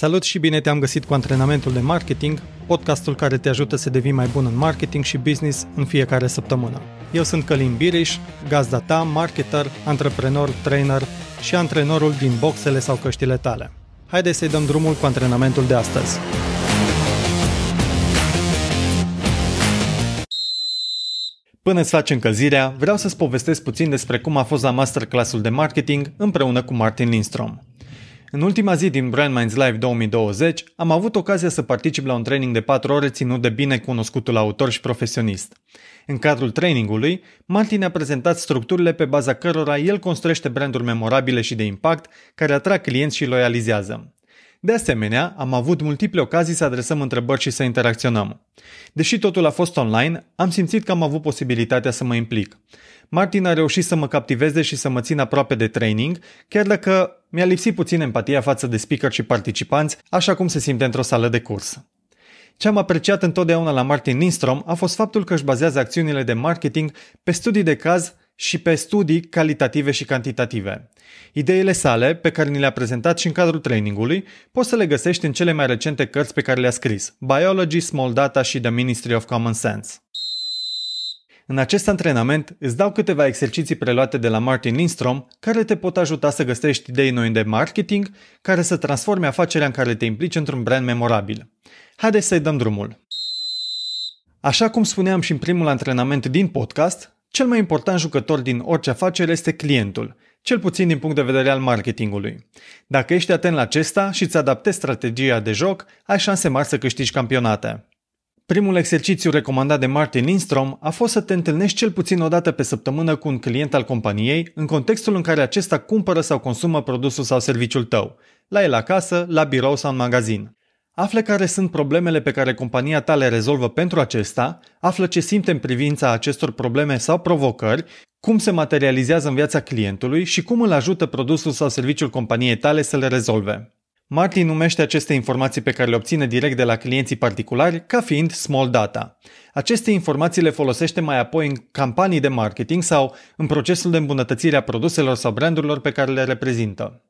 Salut și bine te-am găsit cu antrenamentul de marketing, podcastul care te ajută să devii mai bun în marketing și business în fiecare săptămână. Eu sunt Călin Biriș, gazda ta, marketer, antreprenor, trainer și antrenorul din boxele sau căștile tale. Haideți să-i dăm drumul cu antrenamentul de astăzi. Până îți faci încălzirea, vreau să-ți povestesc puțin despre cum a fost la masterclassul de marketing împreună cu Martin Lindstrom. În ultima zi din Brand Minds Live 2020 am avut ocazia să particip la un training de 4 ore ținut de bine cunoscutul autor și profesionist. În cadrul trainingului, Martin a prezentat structurile pe baza cărora el construiește branduri memorabile și de impact care atrag clienți și loializează. De asemenea, am avut multiple ocazii să adresăm întrebări și să interacționăm. Deși totul a fost online, am simțit că am avut posibilitatea să mă implic. Martin a reușit să mă captiveze și să mă țin aproape de training, chiar dacă mi-a lipsit puțin empatia față de speaker și participanți, așa cum se simte într-o sală de curs. Ce am apreciat întotdeauna la Martin Lindstrom a fost faptul că își bazează acțiunile de marketing pe studii de caz și pe studii calitative și cantitative. Ideile sale, pe care ni le-a prezentat și în cadrul trainingului, poți să le găsești în cele mai recente cărți pe care le-a scris, Biology, Small Data și The Ministry of Common Sense. În acest antrenament îți dau câteva exerciții preluate de la Martin Lindstrom care te pot ajuta să găsești idei noi de marketing care să transforme afacerea în care te implici într-un brand memorabil. Haideți să-i dăm drumul! Așa cum spuneam și în primul antrenament din podcast, cel mai important jucător din orice afacere este clientul, cel puțin din punct de vedere al marketingului. Dacă ești atent la acesta și îți adaptezi strategia de joc, ai șanse mari să câștigi campionate. Primul exercițiu recomandat de Martin Lindstrom a fost să te întâlnești cel puțin o dată pe săptămână cu un client al companiei în contextul în care acesta cumpără sau consumă produsul sau serviciul tău, la el acasă, la birou sau în magazin. Află care sunt problemele pe care compania ta le rezolvă pentru acesta, află ce simte în privința acestor probleme sau provocări, cum se materializează în viața clientului și cum îl ajută produsul sau serviciul companiei tale să le rezolve. Martin numește aceste informații pe care le obține direct de la clienții particulari ca fiind small data. Aceste informații le folosește mai apoi în campanii de marketing sau în procesul de îmbunătățire a produselor sau brandurilor pe care le reprezintă.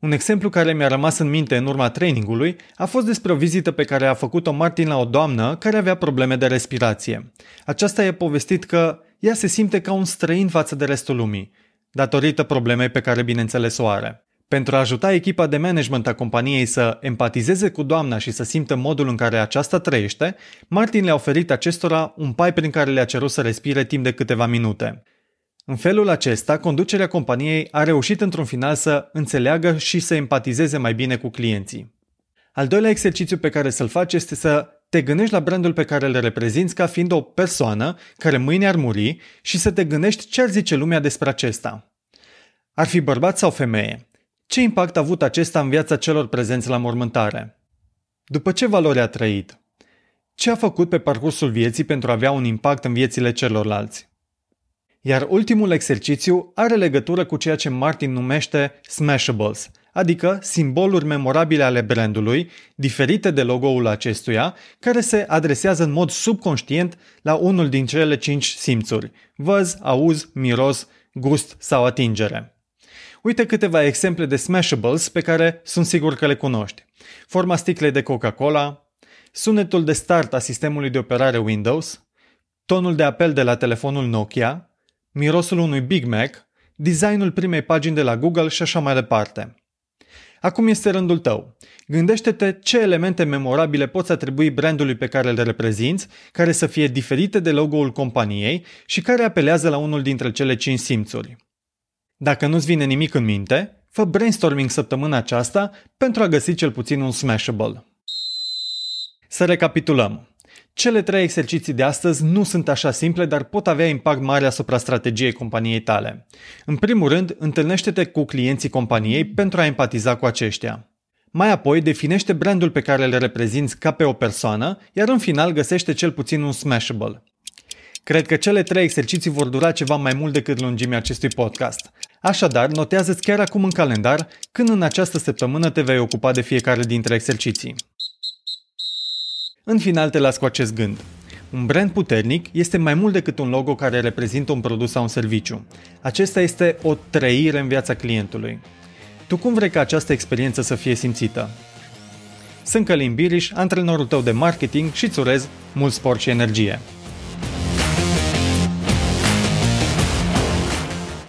Un exemplu care mi-a rămas în minte în urma trainingului a fost despre o vizită pe care a făcut-o Martin la o doamnă care avea probleme de respirație. Aceasta i-a povestit că ea se simte ca un străin față de restul lumii, datorită problemei pe care bineînțeles o are. Pentru a ajuta echipa de management a companiei să empatizeze cu doamna și să simtă modul în care aceasta trăiește, Martin le-a oferit acestora un pai prin care le-a cerut să respire timp de câteva minute. În felul acesta, conducerea companiei a reușit într-un final să înțeleagă și să empatizeze mai bine cu clienții. Al doilea exercițiu pe care să-l faci este să te gândești la brandul pe care îl reprezinți ca fiind o persoană care mâine ar muri și să te gândești ce ar zice lumea despre acesta. Ar fi bărbat sau femeie? Ce impact a avut acesta în viața celor prezenți la mormântare? După ce valori a trăit? Ce a făcut pe parcursul vieții pentru a avea un impact în viețile celorlalți? Iar ultimul exercițiu are legătură cu ceea ce Martin numește smashables, adică simboluri memorabile ale brandului, diferite de logo-ul acestuia, care se adresează în mod subconștient la unul din cele cinci simțuri, văz, auz, miros, gust sau atingere. Uite câteva exemple de smashables pe care sunt sigur că le cunoști. Forma sticlei de Coca-Cola, sunetul de start a sistemului de operare Windows, tonul de apel de la telefonul Nokia, mirosul unui Big Mac, designul primei pagini de la Google și așa mai departe. Acum este rândul tău. Gândește-te ce elemente memorabile poți atribui brandului pe care îl reprezinți, care să fie diferite de logo-ul companiei și care apelează la unul dintre cele cinci simțuri. Dacă nu-ți vine nimic în minte, fă brainstorming săptămâna aceasta pentru a găsi cel puțin un smashable. Să recapitulăm. Cele trei exerciții de astăzi nu sunt așa simple, dar pot avea impact mare asupra strategiei companiei tale. În primul rând, întâlnește-te cu clienții companiei pentru a empatiza cu aceștia. Mai apoi, definește brandul pe care îl reprezinți ca pe o persoană, iar în final găsește cel puțin un smashable. Cred că cele trei exerciții vor dura ceva mai mult decât lungimea acestui podcast. Așadar, notează-ți chiar acum în calendar când în această săptămână te vei ocupa de fiecare dintre exerciții. În final te las cu acest gând. Un brand puternic este mai mult decât un logo care reprezintă un produs sau un serviciu. Acesta este o trăire în viața clientului. Tu cum vrei ca această experiență să fie simțită? Sunt Călin Biriș, antrenorul tău de marketing și îți urez mult sport și energie.